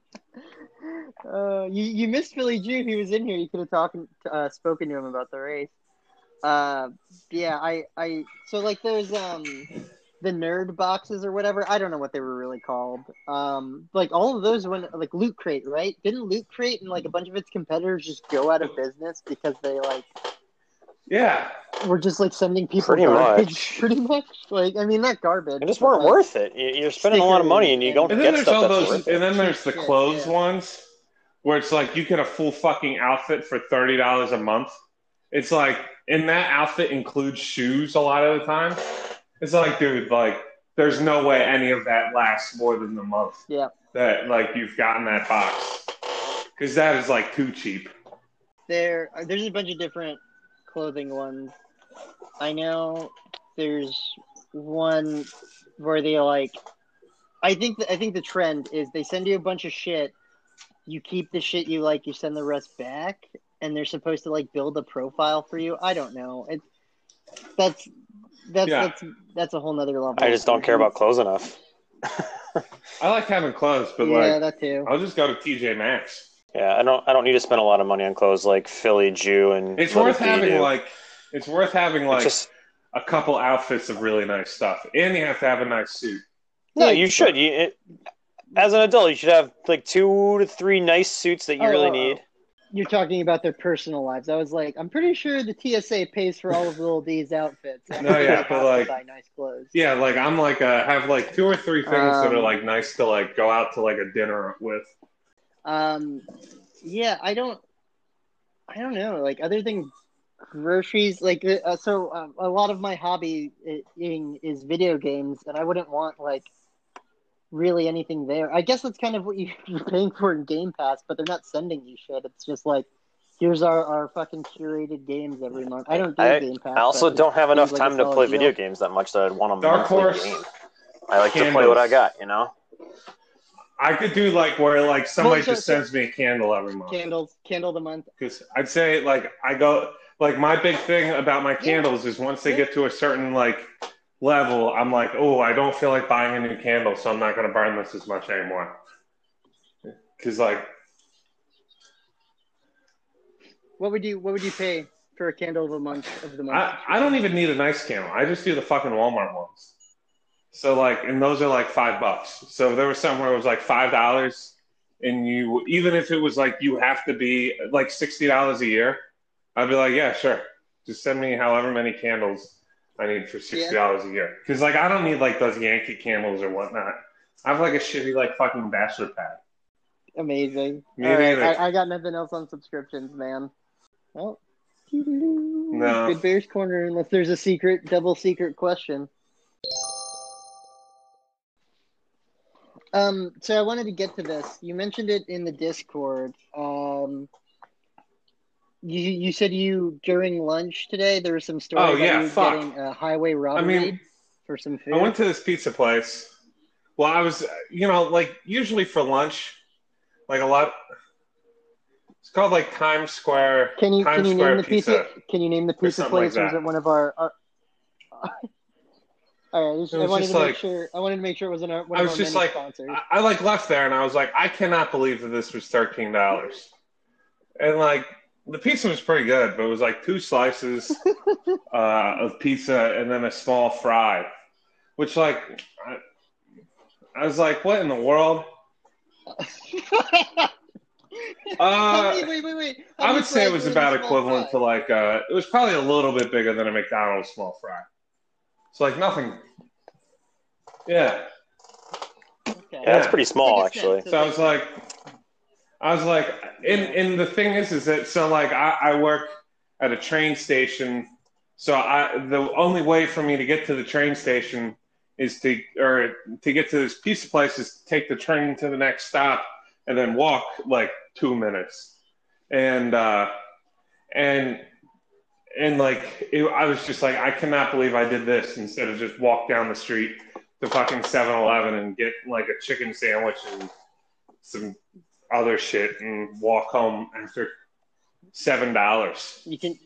Uh, you you missed Philly Jew. He was in here. You could have talked, uh, spoken to him about the race. Uh, yeah, I, I, so like those um, the nerd boxes or whatever. I don't know what they were really called. Um, like all of those went like Loot Crate, right? Didn't Loot Crate and like a bunch of its competitors just go out of business because they like Yeah, We're just like sending people Pretty garbage, much. pretty much. Like I mean, not garbage. They just weren't like, worth it. You- You're spending a lot of money and you don't and get there's all stuff that's those, worth it. and then there's the Shit, clothes yeah. ones where it's like you get a full fucking outfit for thirty dollars a month. It's like, and that outfit includes shoes a lot of the time. It's like, dude, like, there's no way any of that lasts more than the month. Yeah. That like you've gotten that box because that is like too cheap. there there's a bunch of different clothing ones i know there's one where they like i think the, i think the trend is they send you a bunch of shit you keep the shit you like you send the rest back and they're supposed to like build a profile for you i don't know it's that's that's Yeah. that's that's a whole nother level I just don't care about clothes enough. I like having clothes, but yeah like that too I'll just go to TJ Maxx. Yeah, I don't. I don't need to spend a lot of money on clothes like Philly Jew and. It's worth having do. like it's worth having like just a couple outfits of really nice stuff, and you have to have a nice suit. no. You should. You, it, as an adult, you should have like two to three nice suits that you Oh, really oh, oh. need. you're talking about their personal lives. I was like, I'm pretty sure the TSA pays for all of little D's outfits. No, yeah, but, like- buy nice clothes. Yeah, like I'm like uh, have like two or three things that are Um, like nice to like go out to like a dinner with. Um, yeah, I don't, I don't know. Like other than groceries, like uh, so, um, a lot of my hobby in, is video games, and I wouldn't want like really anything there. I guess that's kind of what you- you're paying for in Game Pass, but they're not sending you shit. It's just like. Here's our, our fucking curated games every month. I don't do I, Game Pass. I also don't have enough seems like time to play deal. video games that much that I'd want a Dark monthly Horse game. I like to play what I got. You know. I could do like where like somebody just sends me a candle every month Candles, candle of the month. because I'd say like I go like my big thing about my candles is once they get to a certain like level, I'm like, oh, I don't feel like buying a new candle, so I'm not going to burn this as much anymore. Because like What would you What would you pay for a candle of a month of the month? I, I don't even need a nice candle. I just do the fucking Walmart ones. So like, and those are like five bucks. So there was somewhere it was like five dollars, and you even if it was like you have to be like sixty dollars a year, I'd be like, yeah, sure, just send me however many candles I need for sixty dollars a year. Because like I don't need like those Yankee candles or whatnot. I have like a shitty like fucking bachelor pad. Amazing. Me All right. I, I got nothing else on subscriptions, man. Well, No. Good Bears Corner, unless there's a secret, double secret question. Um, so I wanted to get to this. You mentioned it in the Discord. Um, you you said you during lunch today there was some story Oh, about yeah, you fuck. getting a highway robbery mean, for some food. I went to this pizza place. Well, I was, you know, like usually for lunch, like a lot. It's called like Times Square. Can you Times can you Square name the pizza? Can you name the pizza something like place? or that. it one of our? our... All right, I, just, I wanted to make sure. I wanted to make sure it wasn't our, one I was just like, sponsors. I, I like left there, and I was like, I cannot believe that this was thirteen dollars. And like the pizza was pretty good, but it was like two slices uh, of pizza and then a small fry, which like I, I was like, what in the world? Uh, wait, wait, wait, wait. I would say it was about equivalent to like uh it was probably a little bit bigger than a McDonald's small fry. It's like nothing. Yeah. Okay. Yeah, that's pretty small, actually. So I was like I was like and and the thing is is that so like I, I work at a train station so I the only way for me to get to the train station is to or to get to this pizza place is to take the train to the next stop and then walk like two minutes and uh and and like it, I was just like, I cannot believe I did this instead of just walk down the street to fucking 7-Eleven and get like a chicken sandwich and some other shit and walk home after seven dollars. You can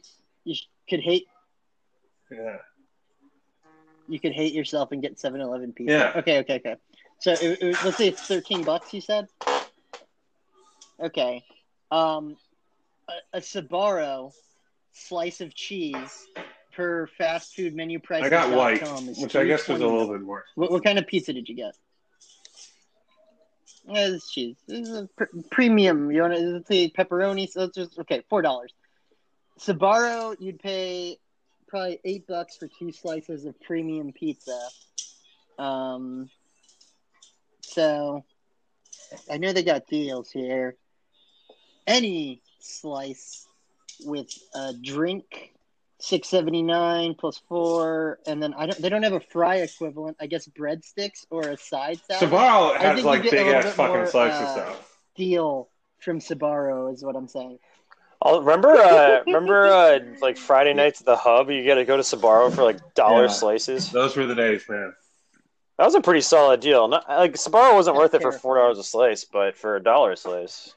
you could hate Yeah. you could hate yourself and get 7-Eleven pizza. Yeah. Okay, okay, okay. So it, it, let's say it's thirteen bucks. You said. Okay. Um, a, a Sbarro slice of cheese per fast food menu price. I got white, which I guess was a little bit more. What, what kind of pizza did you get? Yeah, this is cheese. This is a pr- premium. You want to let's say pepperoni? So it's just okay. Four dollars. Sbarro, you'd pay probably eight bucks for two slices of premium pizza. Um, so I know they got deals here. Any slice with a drink, six seventy nine plus four, and then I don't. They don't have a fry equivalent. I guess breadsticks or a side salad. Sbarro I has like you get a big ass fucking more, slices uh, though. Deal from Sbarro is what I'm saying. Oh, remember, uh, remember, uh, like Friday nights at the Hub, you got to go to Sbarro for like dollar Yeah. slices. Those were the days, man. That was a pretty solid deal. Not, like Sbarro wasn't worth it for four dollars a slice, but for a dollar a slice,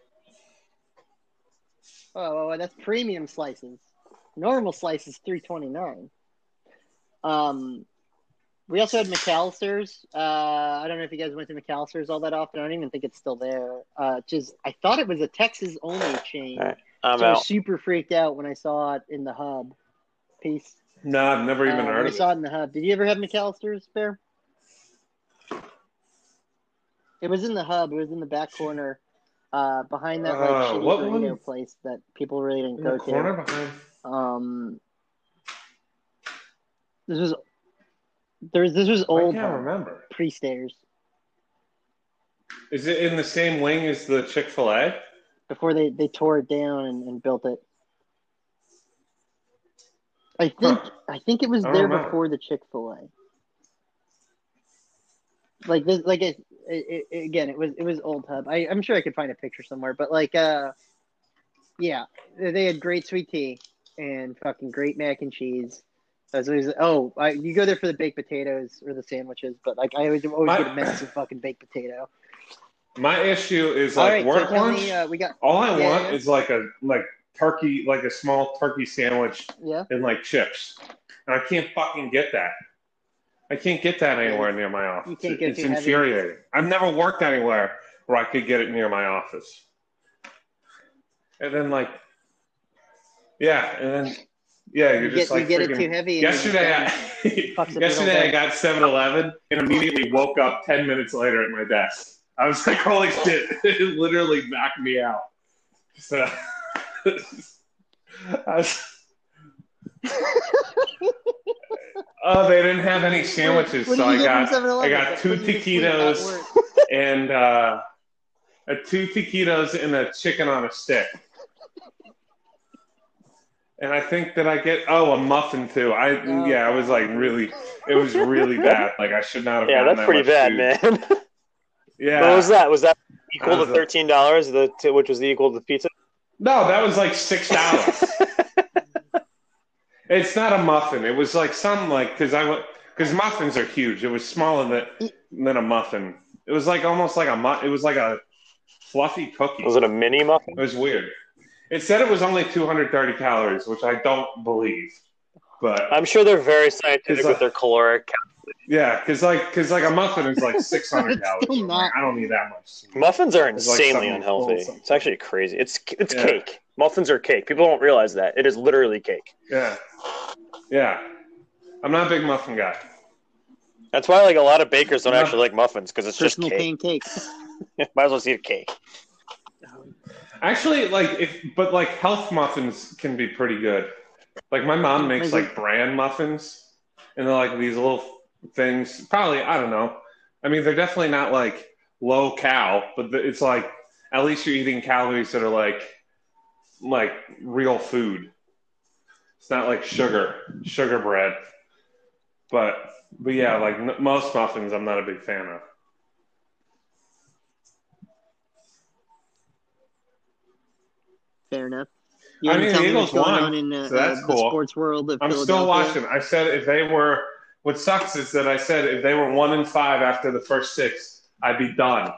Oh, well, that's premium slices. Normal slice is three twenty nine. Um, we also had McAllister's. Uh, I don't know if you guys went to McAllister's all that often. I don't even think it's still there. Uh, just I thought it was a Texas only chain. All right, I'm so I was super freaked out when I saw it in the hub. Peace. No, I've never even Uh, when heard I saw it. it in the hub. Did you ever have McAllister's, Bear? It was in the hub. It was in the back corner, uh, behind that like Uh, shitty what burrito one? place that people really didn't In go the to. corner behind. Um, this was there's this was old. I can't remember. pre stairs Is it in the same wing as the Chick Fil A? before they they tore it down and, and built it. I think Huh. I think it was there remember. before the Chick Fil A. Like this, like it, it, it- again, it was it was old hub. I, I'm sure I could find a picture somewhere, but like, uh, yeah, they had great sweet tea and fucking great mac and cheese. As always, oh, I, you go there for the baked potatoes or the sandwiches, but like I always always My- get a massive fucking baked potato. My issue is All like right, work tell lunch. me, uh, we got all I yeah, want yeah. is like a like turkey, like a small turkey sandwich yeah. and like chips. And I can't fucking get that. I can't get that anywhere near my office. You can't get it's too heavy. infuriating. I've never worked anywhere where I could get it near my office. And then like, yeah, and then yeah, you're You just get, like you get it too heavy. and you're just Yesterday. I, Fucks up your yesterday I got 7-Eleven and immediately woke up ten minutes later at my desk. I was like, "Holy shit!" It literally knocked me out. So, I was, oh, they didn't have any sandwiches, What so I got I got two did you sleep at taquitos and uh, a two taquitos and a chicken on a stick. And I think that I get oh a muffin too. I Oh. yeah, I was like really, it was really bad. Like I should not have. Yeah, that's that pretty much bad, food. man. Yeah. What was that? Was that equal That to thirteen dollars? The to, which was the equal to the pizza? No, that was like six dollars. It's not a muffin. It was like some like because I because muffins are huge. It was smaller than than a muffin. It was like almost like a mu- It was like a fluffy cookie. Was it a mini muffin? It was weird. It said it was only 230 calories, which I don't believe. But I'm sure they're very scientific It's a- with their caloric. yeah, because like because like a muffin is like 600 calories. I'm not- I don't need that much. Muffins are It's like insanely unhealthy. full It's actually crazy. It's it's Yeah. cake. Muffins are cake. People don't realize that it is literally cake. Yeah, yeah. I'm not a big muffin guy. That's why like a lot of bakers don't Yeah. actually like muffins because it's just Personal cake. pancake. Might as well just eat a cake. Actually, like if but like health muffins can be pretty good. Like my mom makes like bran muffins, and they're like these little things. Probably I don't know. I mean, they're definitely not like low cal, but it's like at least you're eating calories that are like like real food. It's not like sugar, sugar bread. But but yeah, like n- most muffins, I'm not a big fan of. Fair enough. You I mean, the Eagles won. On in, uh, so that's uh, cool. The sports world of I'm still watching. I said if they were, what sucks is that I said if they were one and five after the first six, I'd be done.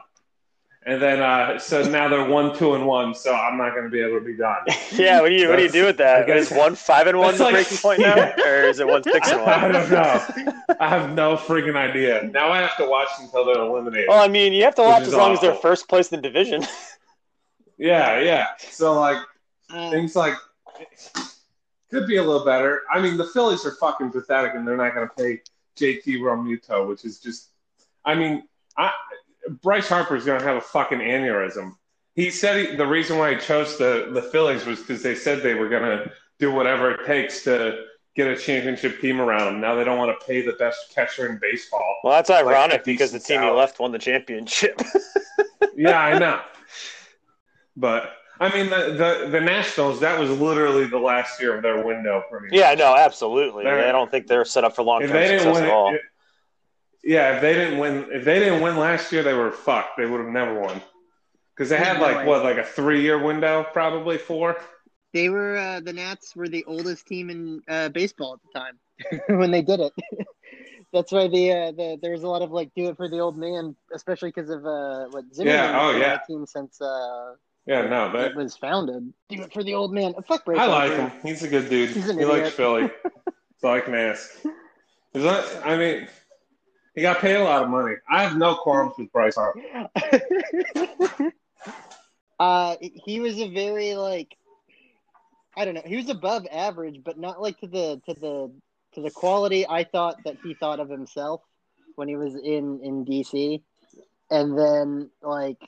And then, uh, so now they're one, two, and one. So I'm not going to be able to be done. Yeah, what do you what do you do with that? Guess- Is one five and one the like- breaking point now, or is it one six and one? I don't know. I have no freaking idea. Now I have to watch until they're eliminated. Well, I mean, you have to watch as long as they're first place in the division. Yeah, yeah. So like things like could be a little better. I mean, the Phillies are fucking pathetic, and they're not going to pay JT Realmuto, which is just. I mean, I, Bryce Harper's going to have a fucking aneurysm. He said he, the reason why he chose the the Phillies was because they said they were going to do whatever it takes to get a championship team around him. Now they don't want to pay the best catcher in baseball. Well, that's ironic because the team he left won the championship. Yeah, I know. But I mean, the, the the Nationals that was literally the last year of their window for me. yeah, no, absolutely. They're- I don't think they're set up for long term success win, at all. it- yeah, if they didn't win, if they didn't win last year, they were fucked. They would have never won because they had like what, like a three-year window, probably four. they were uh, the Nats were the oldest team in uh, baseball at the time when they did it. That's why the, uh, the there was a lot of like do it for the old man, especially because of uh, what Zimmerman Yeah, oh, has been on yeah. team since uh, Yeah, no, it but was founded. Do it for the old man. Fuck Bryce I like Harper. him. He's a good dude. He's an he likes idiot. Philly. That's all I can ask. He's not, I mean, he got paid a lot of money. I have no qualms with Bryce Harper. uh, he was a very like, I don't know. He was above average, but not like to the to the to the quality I thought that he thought of himself when he was in in DC, and then like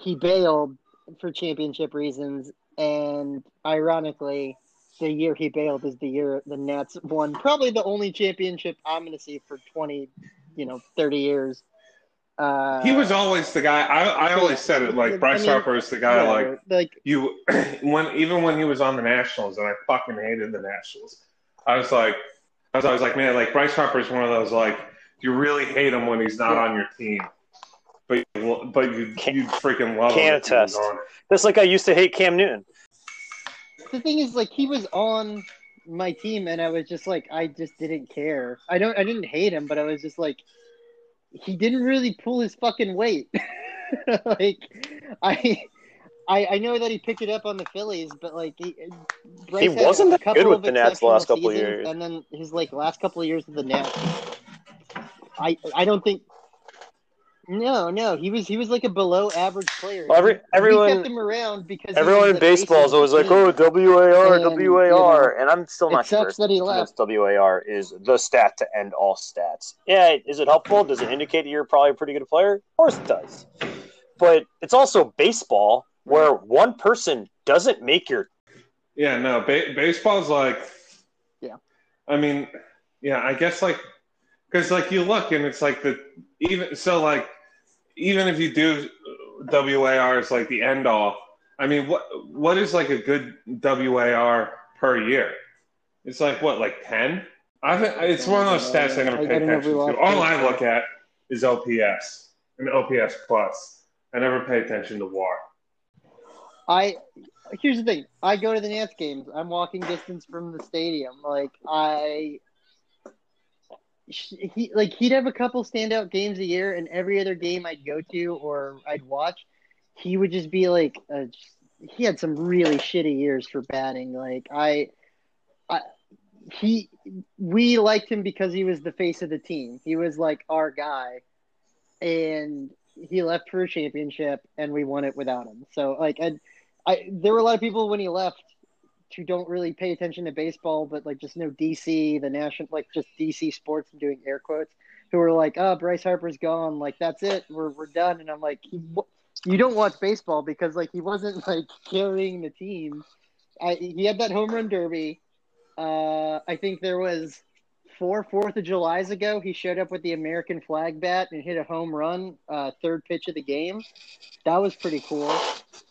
he bailed for championship reasons, and ironically. The year he bailed is the year the Nats won probably the only championship I'm going to see for 20, you know, 30 years. Uh, He was always the guy. I, I always said it like Bryce I mean, Harper is the guy. Like like you, when even when he was on the Nationals, and I fucking hated the Nationals. I was like, I was always like, man, like Bryce Harper is one of those like you really hate him when he's not Yeah. on your team, but you- but you you freaking love him. can't if he was attest. That's like I used to hate Cam Newton. The thing is like he was on my team and I was just like I just didn't care. I don't I didn't hate him, but I was just like he didn't really pull his fucking weight. like I I, I know that he picked it up on the Phillies, but like he, He wasn't a that couple good with of the Nats the last couple of years. and then his like last couple of years with the Nats. I I don't think. No, no, he was he was like a below average player. Well, every- everyone- we kept him around because Everyone in the baseball is always like, oh, WAR, And, WAR. And I'm still not sure. sucks that he left. This WAR is the stat to end all stats. Yeah, is it helpful? Does it indicate that you're probably a pretty good player? Of course it does. But it's also baseball where one person doesn't make your. Yeah, no, ba- baseball's like, Yeah. I mean, yeah, I guess like, because like you look and it's like the even so like even if you do WAR is like the end all. I mean, what what is like a good WAR per year? It's like what, like ten? I think it's one of those uh, stats I never pay don't know if we attention to. All I look at is OPS and OPS plus. I never pay attention to WAR. I here's the thing. I go to the Nats games. I'm walking distance from the stadium. Like I, he like he'd have a couple standout games a year, and every other game I'd go to or I'd watch, he would just be like, a, he had some really shitty years for batting. Like I, I, he, we liked him because he was the face of the team. He was like our guy, and he left for a championship, and we won it without him. So like I. I there were a lot of people when he left who don't really pay attention to baseball, but like just know DC, the national, like just DC sports. I'm doing air quotes. Who are like, "Oh, Bryce Harper's gone. Like that's it. We're we're done." And I'm like, "You don't watch baseball because like he wasn't like carrying the team. I, he had that home run derby. Uh, I think there was four Fourth of July's ago. He showed up with the American flag bat and hit a home run, uh, third pitch of the game. That was pretty cool.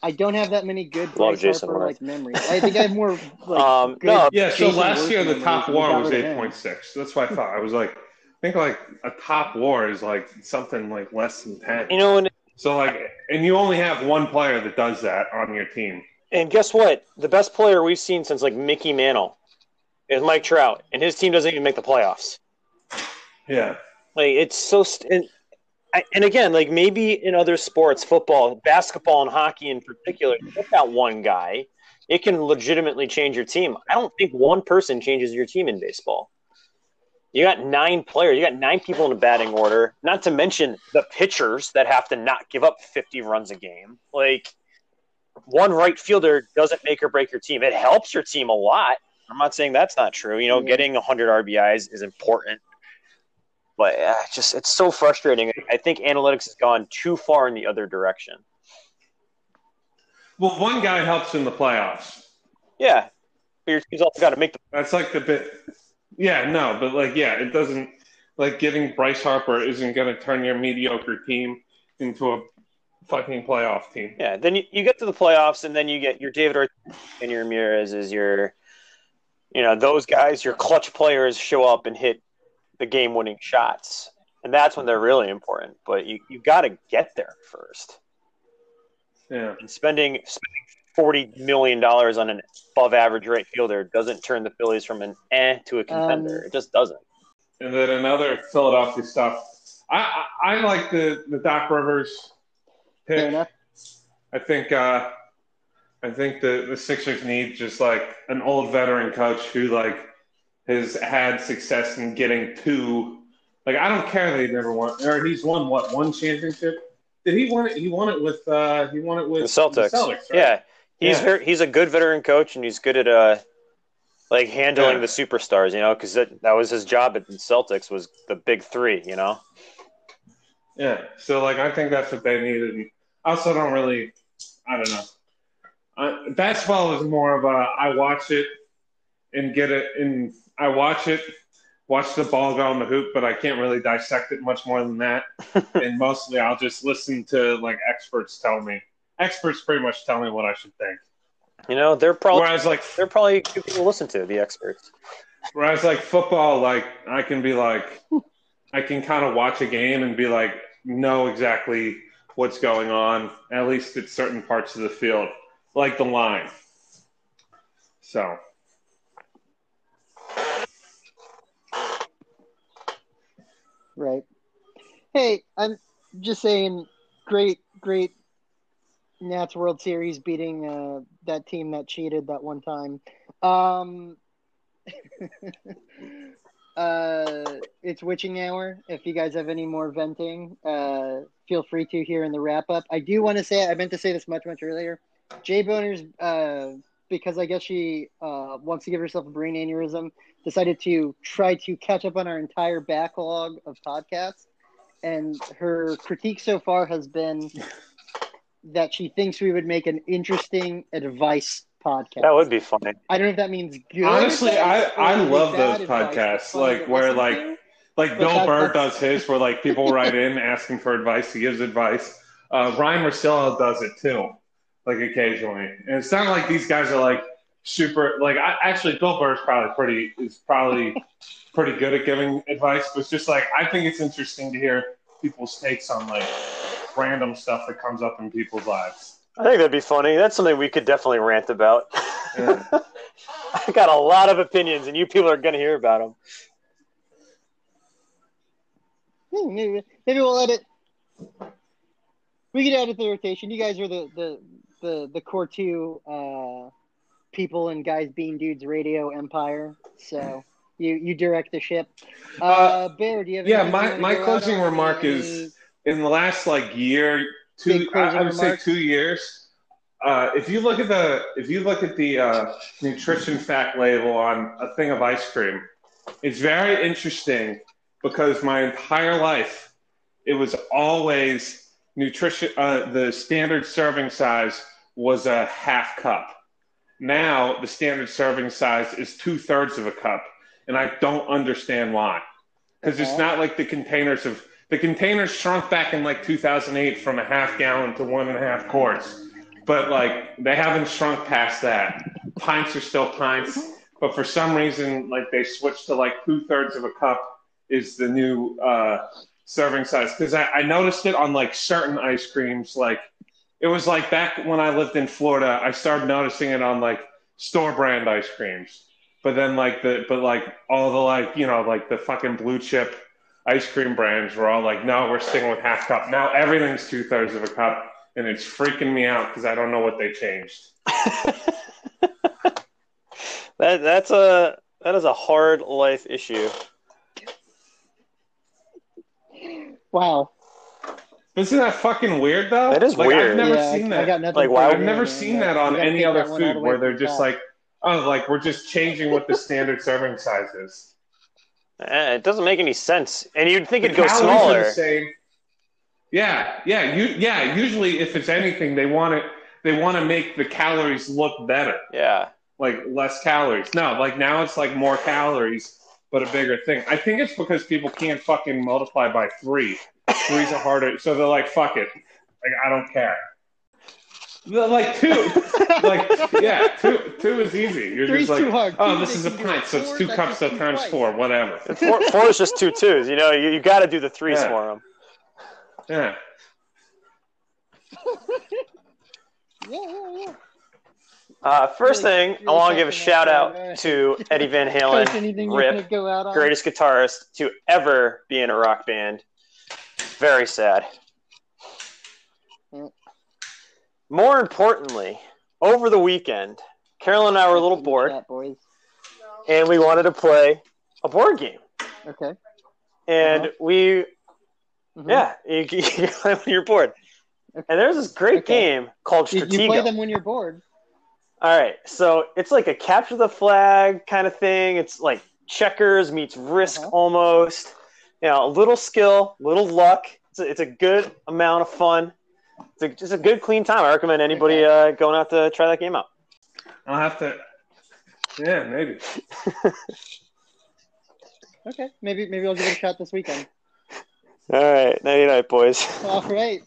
I don't have that many good Love Bryce Jason Harper like memories. I think I have more like Um, good no, Yeah, so last year the top than war was Robert eight Van. point six. That's what I thought. I was like, I think like a top war is like something like less than ten. you know, when So like, and you only have one player that does that on your team. And guess what? The best player we've seen since like Mickey Mantle is Mike Trout, and his team doesn't even make the playoffs. Yeah. Like it's so. St- and, I, and again, like maybe in other sports, football, basketball, and hockey in particular, look that one guy, it can legitimately change your team. I don't think one person changes your team in baseball. You got nine players. You got nine people in a batting order. Not to mention the pitchers that have to not give up 50 runs a game. Like one right fielder doesn't make or break your team. It helps your team a lot. I'm not saying that's not true. You know, Mhm. getting 100 RBIs is important, but uh, just it's so frustrating. I think analytics has gone too far in the other direction. Well, one guy helps in the playoffs. Yeah, but your team's also got to make the. That's like the bit. Yeah, no, but like, yeah, it doesn't. Like getting Bryce Harper isn't going to turn your mediocre team into a fucking playoff team. Yeah, then you, you get to the playoffs, and then you get your David Ortiz and your Ramirez is your, you know, those guys, your clutch players show up and hit the game-winning shots, and that's when they're really important. But you you got to get there first. Yeah. And spending spending forty million dollars on an above-average right fielder doesn't turn the Phillies from an eh to a contender. Um, it just doesn't. And then another Philadelphia stuff. I I, I like the the Doc Rivers Fair pick. enough. I think uh, I think the the Sixers need just like an old veteran coach who like has had success in getting two. Like I don't care that he never won or he's won what one championship. Did he won it? He won it with uh, he won it with The Celtics. right? Yeah, he's Yeah. very he's a good veteran coach, and he's good at uh like handling Yeah. the superstars. You know, because that, that was his job at the Celtics was the big three. You know, Yeah. So like I think that's what they needed. I also don't really I don't know. Uh, basketball is more of a I watch it and get it and I watch it, watch the ball go in the hoop, but I can't really dissect it much more than that. and mostly I'll just listen to like experts tell me. Experts pretty much tell me what I should think. you know they're probably Whereas like they're probably good people to listen to the experts. Whereas like football, like I can be like, I can kind of watch a game and be like, know exactly what's going on, at least at certain parts of the field, like the line. So Right. Hey, I'm just saying, great, great Nats World Series beating uh, that team that cheated that one time. Um, uh, it's witching hour. If you guys have any more venting, uh, feel free to here in the wrap up. I do want to say, I meant to say this much, much earlier. Jay Boner's, uh, because I guess she uh, wants to give herself a brain aneurysm, decided to try to catch up on our entire backlog of podcasts. And her critique so far has been that she thinks we would make an interesting advice podcast. That would be funny. I don't know if that means good. Honestly, I- I love those podcasts, like, where, like, to. like Bill that- Burr does his, where like people write in asking for advice, he gives advice. Uh, Ryan Marcello does it too, like occasionally, and it's not like these guys are like super. Like I, actually, Bill Burr is probably pretty is probably pretty good at giving advice, but it's just like I think it's interesting to hear people's takes on like random stuff that comes up in people's lives. I think that'd be funny. That's something we could definitely rant about. Yeah. I got a lot of opinions, and you people are going to hear about them. Hmm, maybe, maybe we'll edit. We could edit the rotation. You guys are the the the the core two uh, people and guys being dudes radio empire. So you you direct the ship. Uh, Uh, Bear, do you have? yeah, my- my closing remark Any- is- in the last like year, two, I, I would say two years. Uh, if you look at the if you look at the uh, nutrition fact label on a thing of ice cream, it's very interesting because my entire life it was always nutrition. Uh, the standard serving size was a half cup. Now the standard serving size is two thirds of a cup, and I don't understand why. Because it's not like the containers of the containers shrunk back in like 2008 from a half gallon to one and a half quarts, but like they haven't shrunk past that. Pints are still pints, but for some reason, like they switched to like two thirds of a cup is the new uh, serving size. Because I, I noticed it on like certain ice creams, like it was like back when I lived in Florida, I started noticing it on like store brand ice creams. But then like the but like all the like, you know, like the fucking blue chip ice cream brands were all like, no, we're sticking with half cup. Now everything's two thirds of a cup, and it's freaking me out because I don't know what they changed. that that's a that is a hard life issue. Wow. Isn't that fucking weird though? That is like, weird. I've never yeah, seen I, I that. got nothing. Like, why- I've never seen that on any other that one all food the where they're just top. like, oh, like we're just changing what the standard serving size is. Eh, It doesn't make any sense, and you'd think The it'd go smaller. Yeah, yeah, you, yeah. Usually, if it's anything, they want it. They want to make the calories look better, Yeah, like less calories. No, like now it's like more calories, but a bigger thing. I think it's because people can't fucking multiply by three. Three's a harder, so they're like, "Fuck it, like I don't care." They're like two, like yeah, two, two is easy. You're Three's just like, too hard. oh, Two, this is a pint, so it's two cups, just so times twice. four, whatever. four, four is just two twos. You know, you, you got to do the threes Yeah. for them. Yeah. Yeah, yeah, yeah. Uh, first thing, I want to give a shout out to Eddie Van Halen, Rip, greatest guitarist to ever be in a rock band. Very sad. More importantly, over the weekend, Carol and I were a little bored, and we wanted to play a board game. Okay. And Uh-huh. we, Mhm. yeah, you, you play when you're bored. And there's this great Okay. game called You, you play them when you're bored. All right, so it's like a capture the flag kind of thing. It's like checkers meets risk Uh-huh. almost. You know, a little skill, little luck. It's a, it's a good amount of fun. It's a, just a good, clean time. I recommend anybody uh, going out to try that game out. I'll have to. Yeah, maybe. Okay. Maybe maybe I'll give it a shot this weekend. All right, night night, boys. All right.